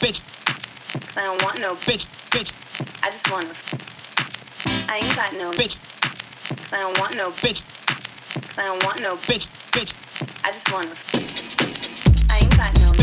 bitch. Cause I don't want no bitch, bitch. I just wanna. I ain't got no bitch. Cause I don't want no bitch. Cause I don't want no bitch, bitch. I just wanna. I ain't got no.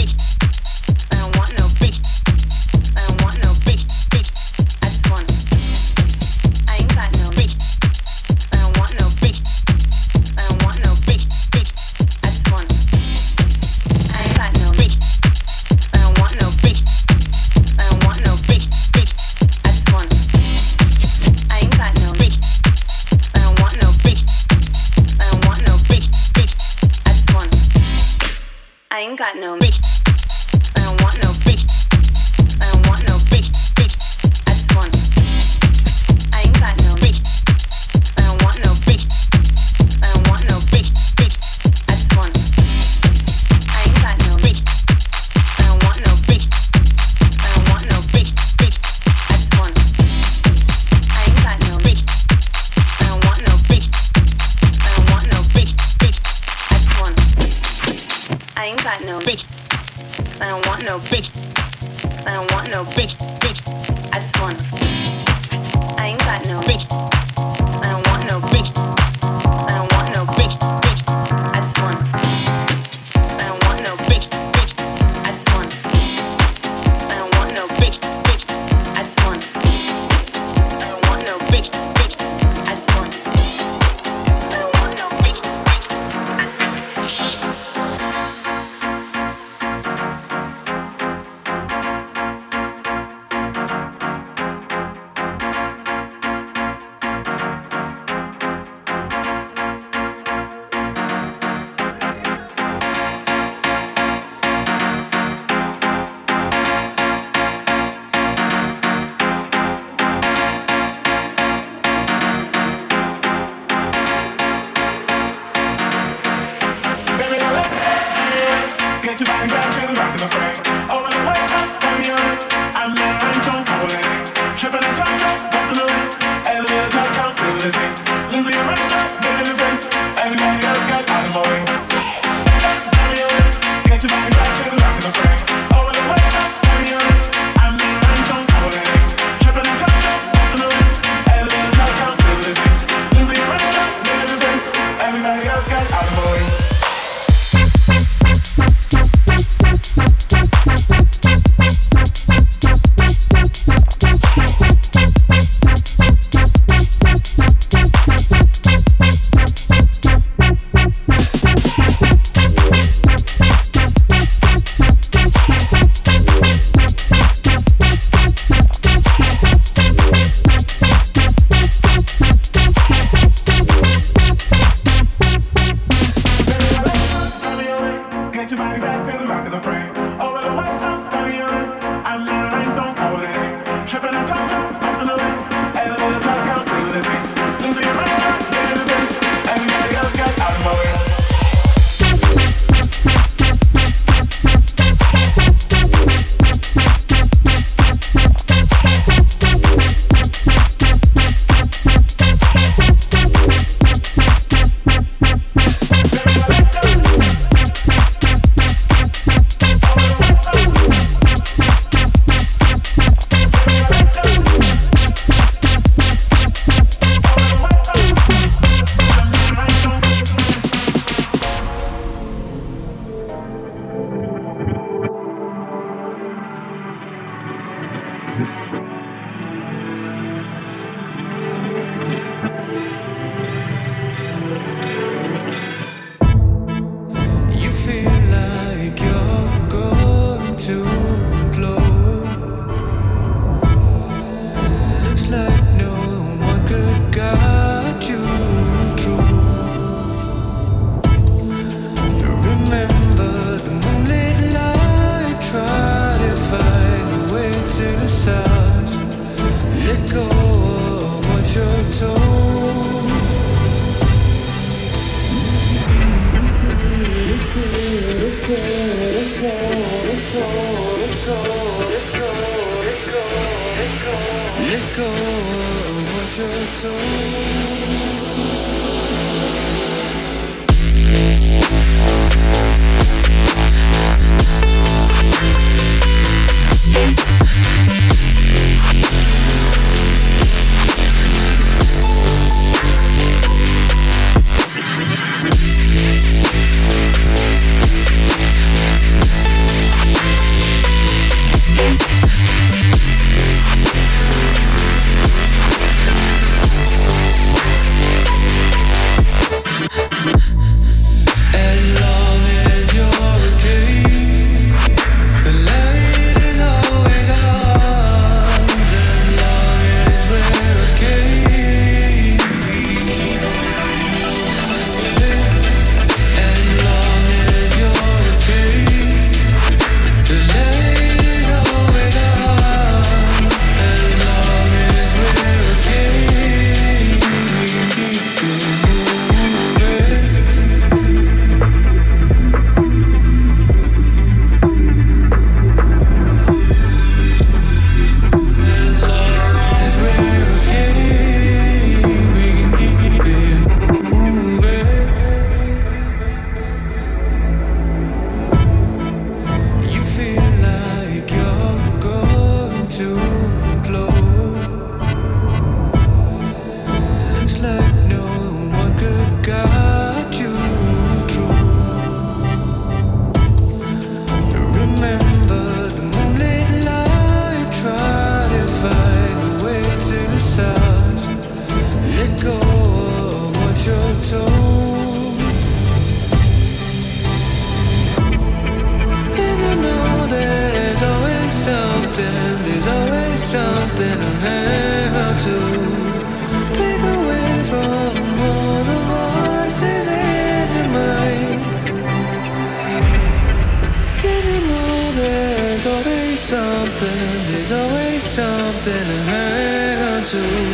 soon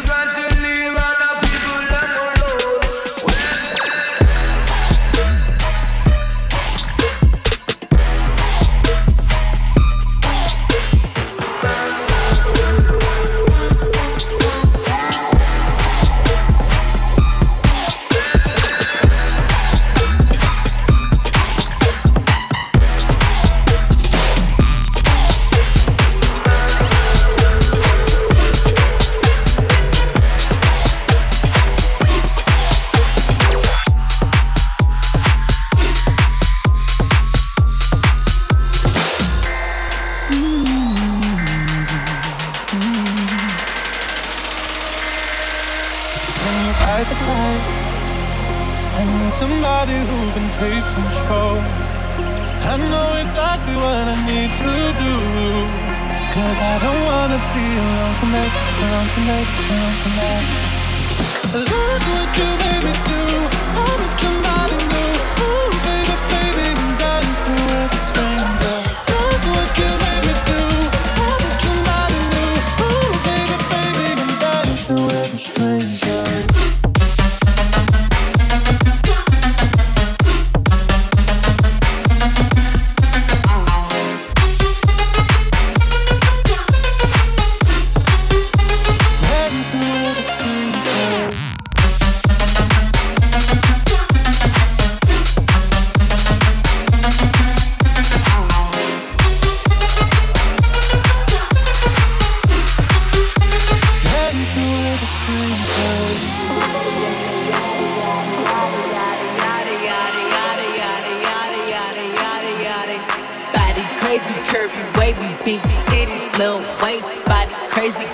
you got to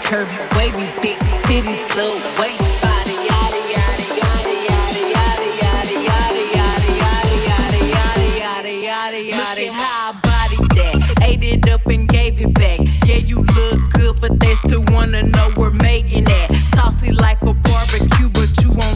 curvy, wavy, big titties, little waist. Up and gave it back. Yeah, you look good, but they still wanna know we're making that. Saucy like a barbecue, but you won't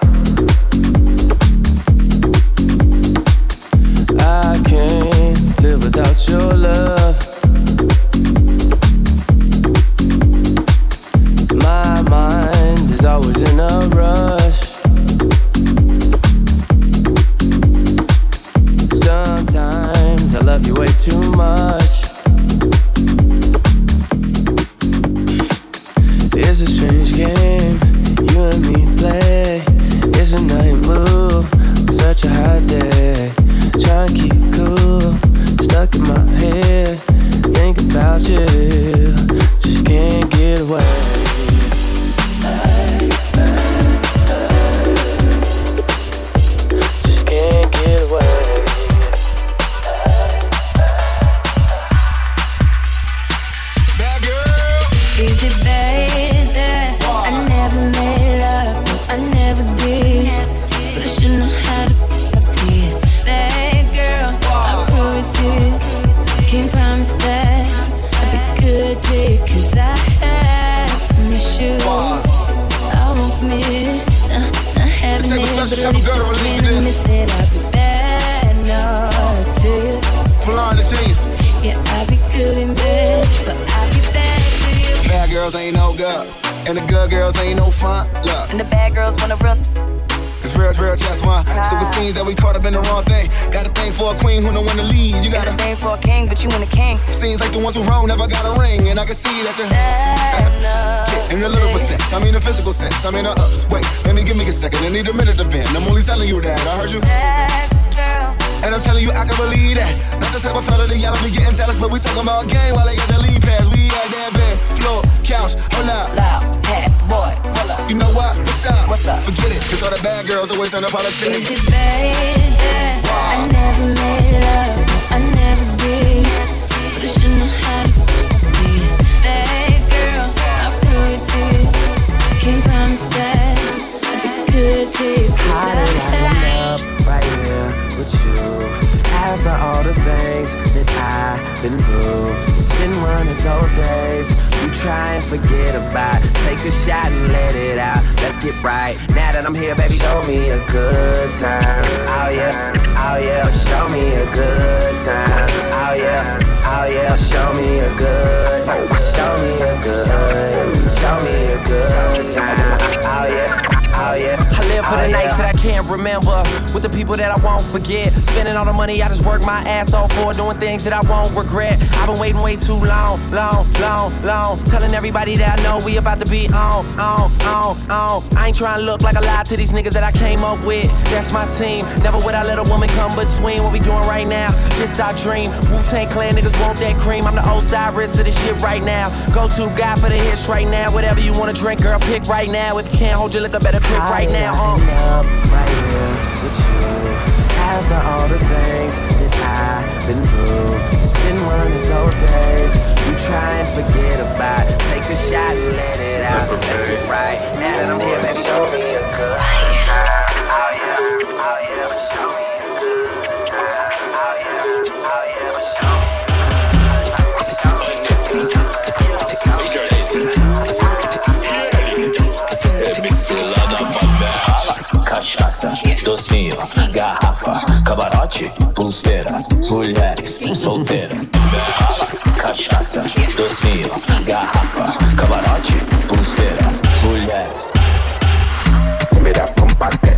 The things that I've been through, it's been one of those days you try and forget about. Take a shot and let it out. Let's get right. Now that I'm here, baby, oh, oh, show me a good time. Oh yeah, oh yeah. Show me a good time. Oh yeah, oh yeah. Show me a good, show me a good, show me a good time. Oh yeah. Oh, yeah. I live for the oh, nights that I can't remember. With the people that I won't forget. Spending all the money I just work my ass off for. Doing things that I won't regret. I've been waiting way too long, long, long, long. Telling everybody that I know we about to be on, on, on, on. I ain't trying to look like a lie to these niggas that I came up with. That's my team. Never would I let a woman come between what we doing right now. This our dream. Wu Tang Clan niggas want that cream. I'm the Osiris of this shit right now. Go to God for the hits right now. Whatever you wanna drink, girl, pick right now. If you can't hold your liquor, better quick right now, huh? up right here with you. After all the things that I've been through, it's been one of those days you try and forget about. Take a shot and let it out. Let's get right. Now that I'm here, baby, show me a good time. Oh yeah, oh yeah, Cachaça, docinho, garrafa, camarote, pulseira, mulheres solteiras. Cachaça, docinho, garrafa, camarote, pulseira, mulheres. Comparte, comparte,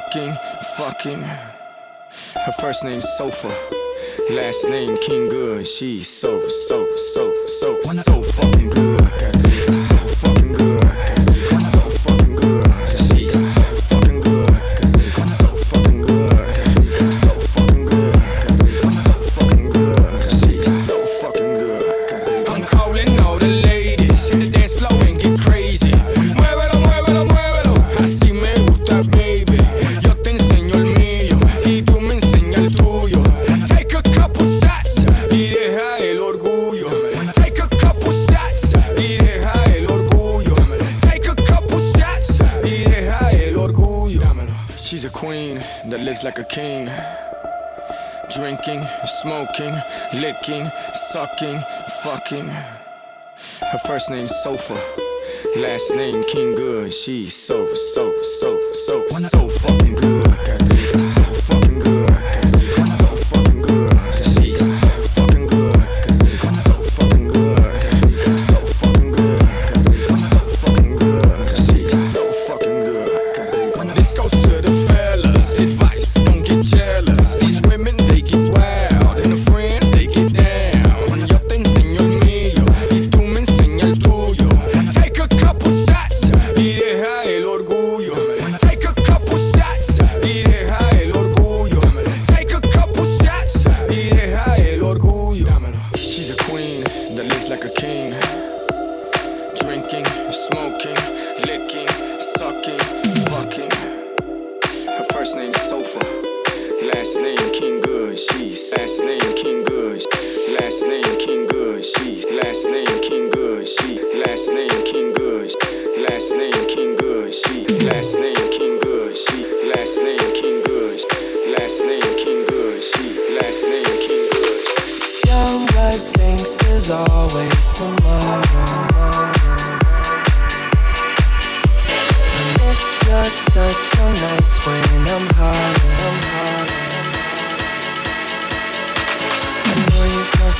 fucking, fucking. Her first name's Sofa, last name King Good. She's so that lives like a king. Drinking, smoking, licking, sucking, fucking. Her first name's Sofa, last name King Good. She's so, so, so, so, so fucking good.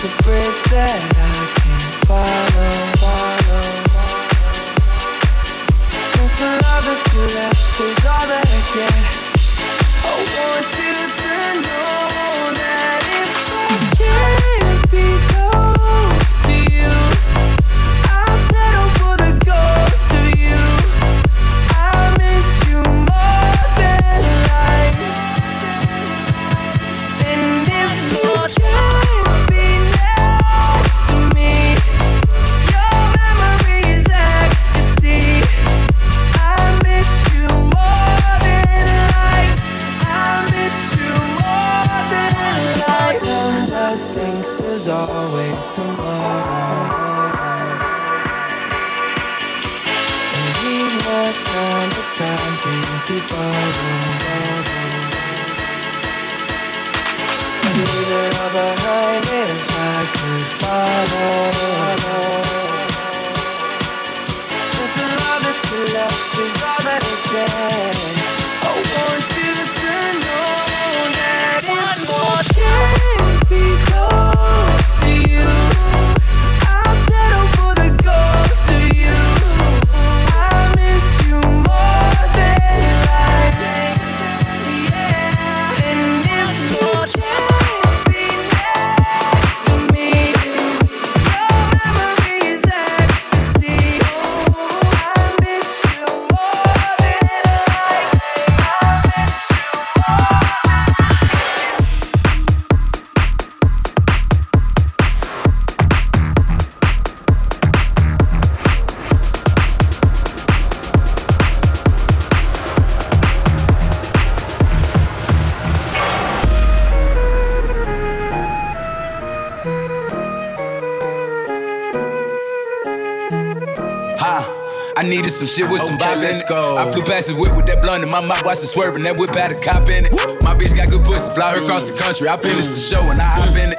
It's a bridge that I can't follow. follow. Since the love that you left is all that I get, oh, I want you to turn. Some shit with some Okay, bop in let's it. go. I flew past the whip with that blunt in my mouth, watched it swerving. That whip had a cop in it. My bitch got good pussy, fly her across the country. I finished the show and I hop in it.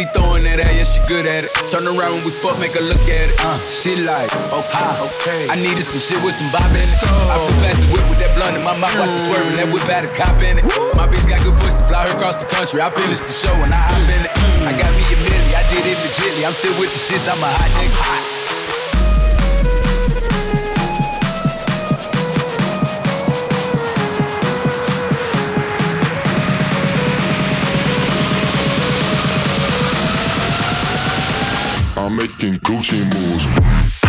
Be throwing that at, yeah, she good at it. Turn around when we fuck, make her look at it. Uh, she like, okay, okay. I needed some shit with some bop in it. I flew past the whip with that blunt in my mouth, watched it swerving. That whip had a cop in it. My bitch got good pussy, fly her across the country. I finished the show and I hop in it. I got me a milli, I did it legitly. I'm still with the shits, I'm a hot nigga. I'm making Gucci moves.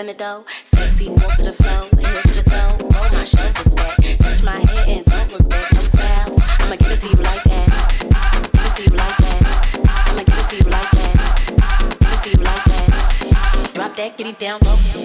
in the dough. Sexy, walk to the flow, head to the toe. Roll my shoulders back, touch my head and don't look back. No styles, I'ma give it to you like that. Give it to you like that. I'ma give it to you like that. Give it to you like that. Drop that, get it down low.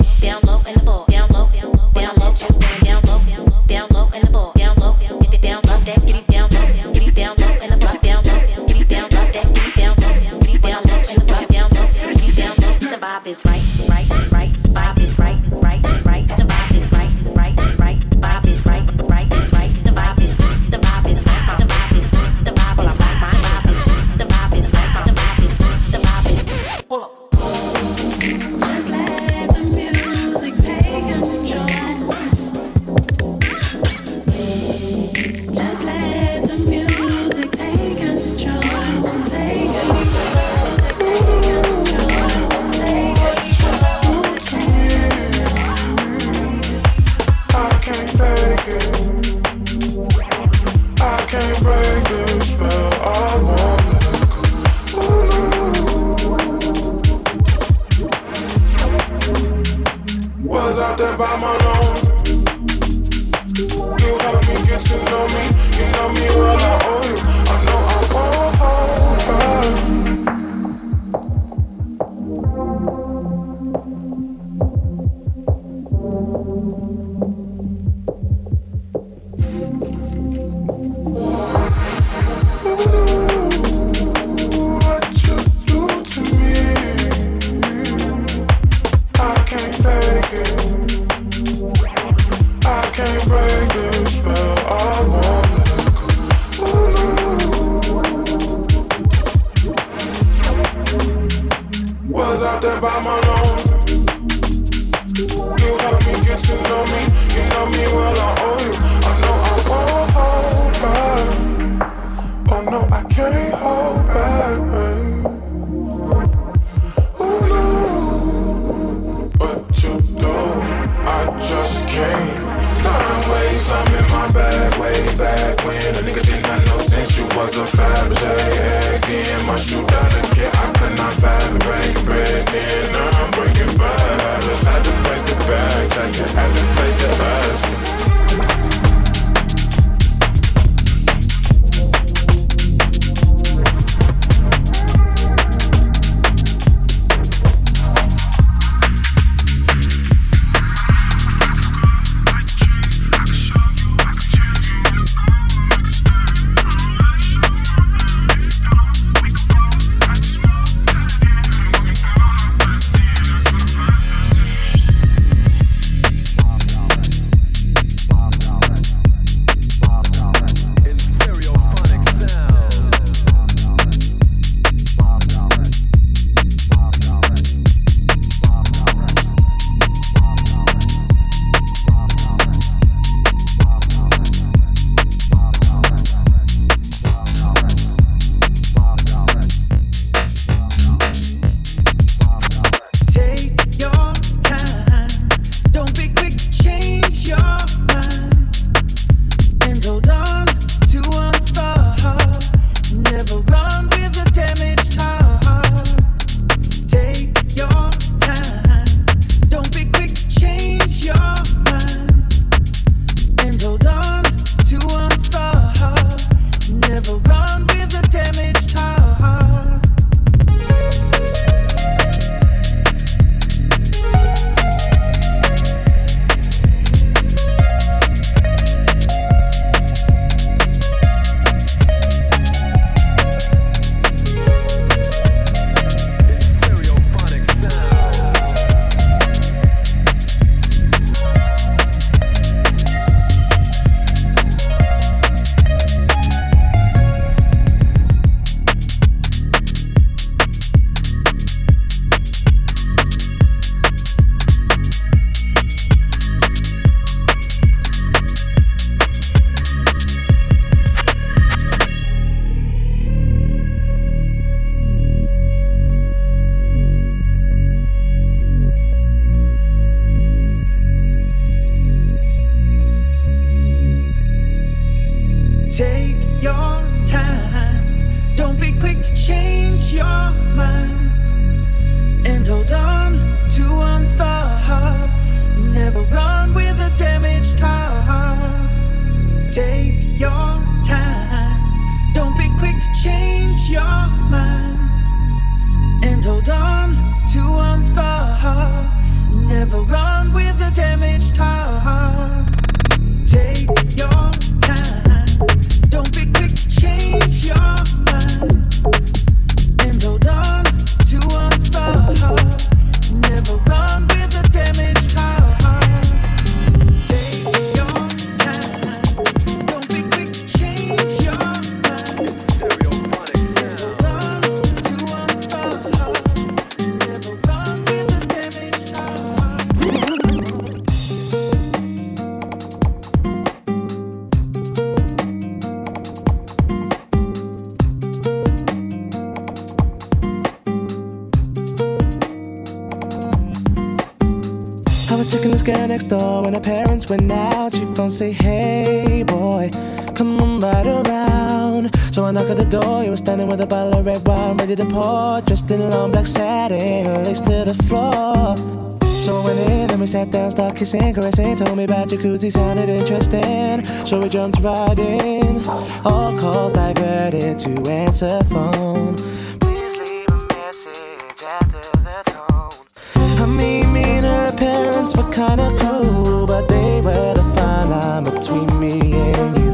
Down, started kissing, caressing. Told me about jacuzzi, sounded interesting. So we jumped right in. All calls diverted to answer phone. Please leave a message after the tone. I mean, me and her parents were kinda cool, but they were the fine line between me and you.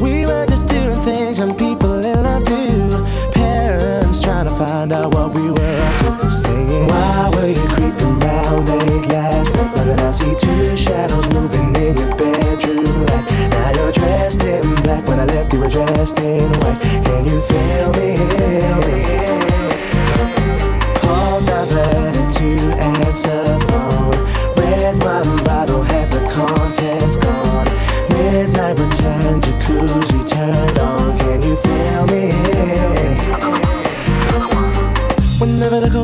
We were just doing things young people in love do. Parents trying to find out what we were up to. Saying, Why were you creeping round late last night? I see two shadows moving in your bedroom light. Now you're dressed in black. When I left, you were dressed in white. Can you feel me? calls diverted to answer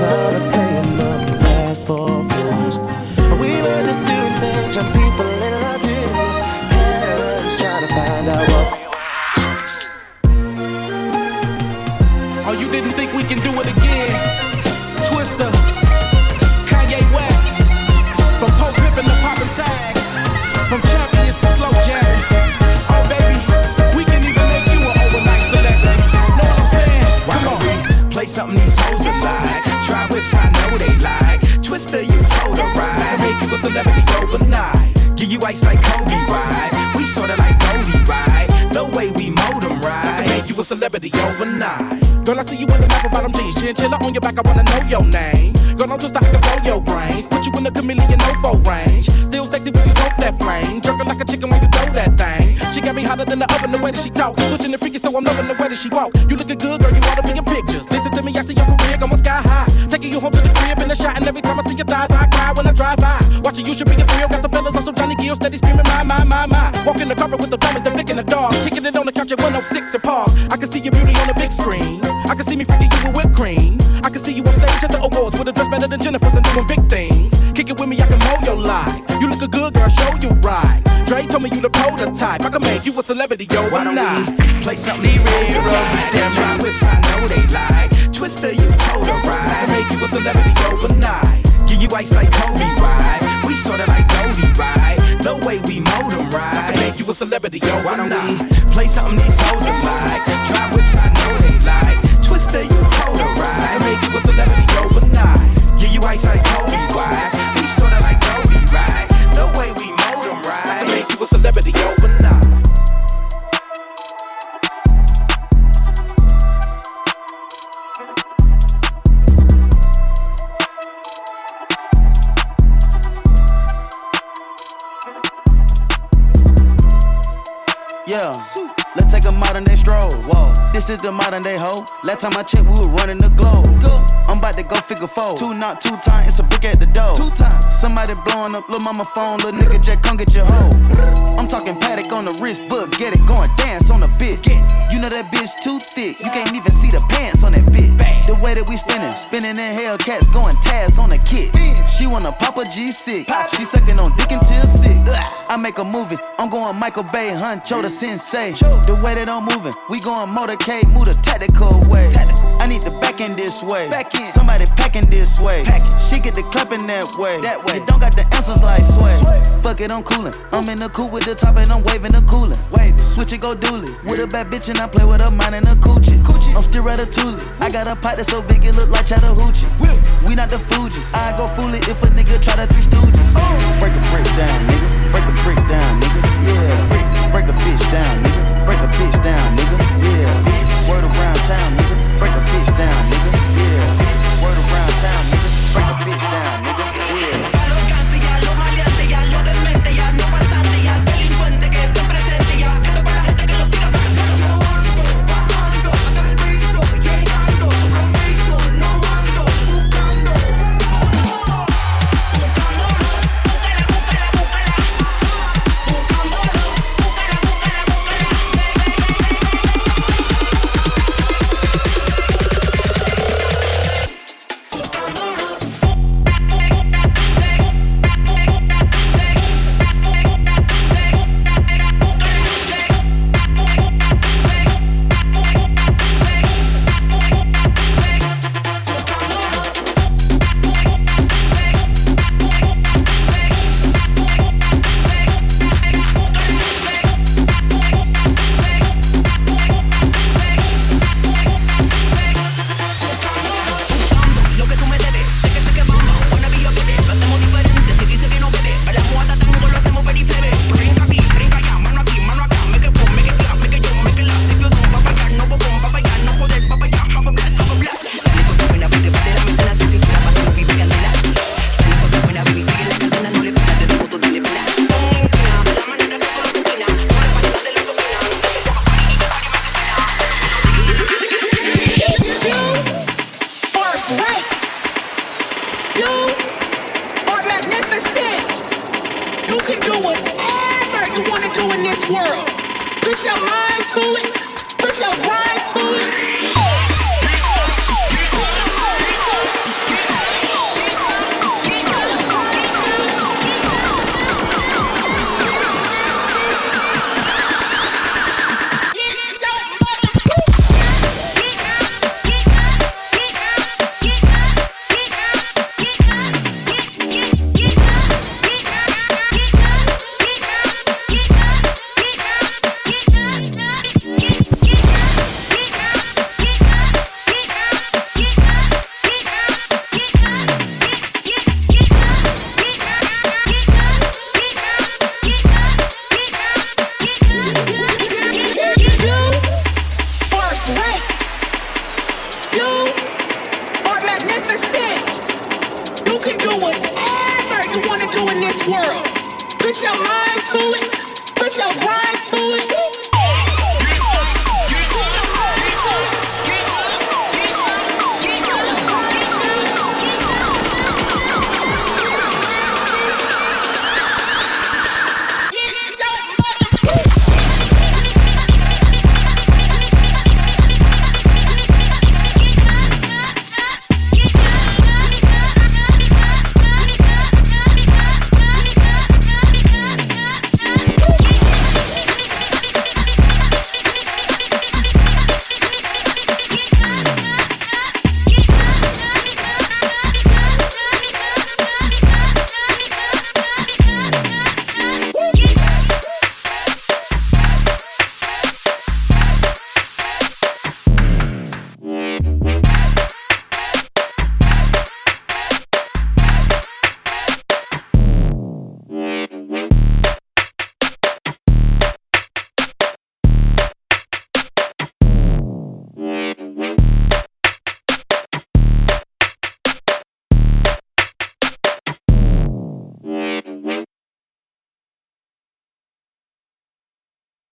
I to them for fools. We were just doing things young people. Parents to find Oh, you didn't think we can do it again? Celebrity overnight. Girl, I see you in the map bottom jeans. Chinchilla on your back, I wanna know your name. Girl, don't just I can blow your brains. Put you in the chameleon no foe range. Still sexy when you smoke that flame. Jerking like a chicken when you throw that thing. She got me hotter than the oven the way that she talk. Switching the freaky, so I'm loving the way that she walk. You looking good, girl, you ought to be in pictures. Listen to me, I see your career going sky high. Taking you home to the crib in a shot, and every time I see your thighs, I cry when I drive by. Watching you should be a thrill. Got the fellas on Johnny steady screaming, my, my, my, my. Walking the carpet with the diamonds, they flicking the dog. Kicking it on the couch at 106 and Park. I can see your beauty on the big screen. I can see me freaking you with whipped cream. I can see you on stage at the awards with a dress better than Jennifer's and doing big things. Kick it with me, I can mold your life. You look a good girl, show you right. Dre told me you the prototype. I can make you a celebrity yo, Why overnight. play something hoes are like? Try whips, I know they like. Twista, you told her right. Make you a celebrity overnight. Give you ice like Kobe, right? We sorta like Goldie, right? The way we mold 'em I right. can make you a celebrity yo, Why don't we play something these hoes are like? Try whips, I know they like. Twista, you told her right. Make you a celebrity overnight. Give you ice like Yeah, let's take a modern day stroll. Whoa, this is the modern day hoe. Last time I checked, we were running the globe. I'm about to go figure four. Two not two times, it's a brick at the door. Two times. Somebody blowing up little mama phone, little nigga Jack, come get your hoe. I'm talking Patek on the wrist, book, get it going, dance on the bit. You know that bitch too thick, you can't even see the pants on that bitch. The way that we spinning, spinning in Hellcats, going tabs on the kit. She wanna pop a G6, she sucking on dick until six. I make a movie, I'm going Michael Bay, Huncho the sensei. The way that I'm moving, we going motorcade, move the tactical way. I need the back end this way. Somebody packing this way. She get the clapping that way. That way. You don't got the answers like sway. Fuck it, I'm coolin'. I'm in the coupe with the top and I'm waving the coolin'. Wave switch it, go dually. With a bad bitch and I play with a mine and a coochie. I'm still ratatouille. I got a pot that's so big it look like Chattahoochee. We not the Fugees. I go fool it if a nigga try to three stooges. Oh. Break a brick down, nigga. Break a brick down, nigga. Yeah. Break a bitch down, nigga. Break a bitch down, nigga. Yeah. Word around town, nigga. Break a bitch down, nigga. Yeah. Word around town, nigga.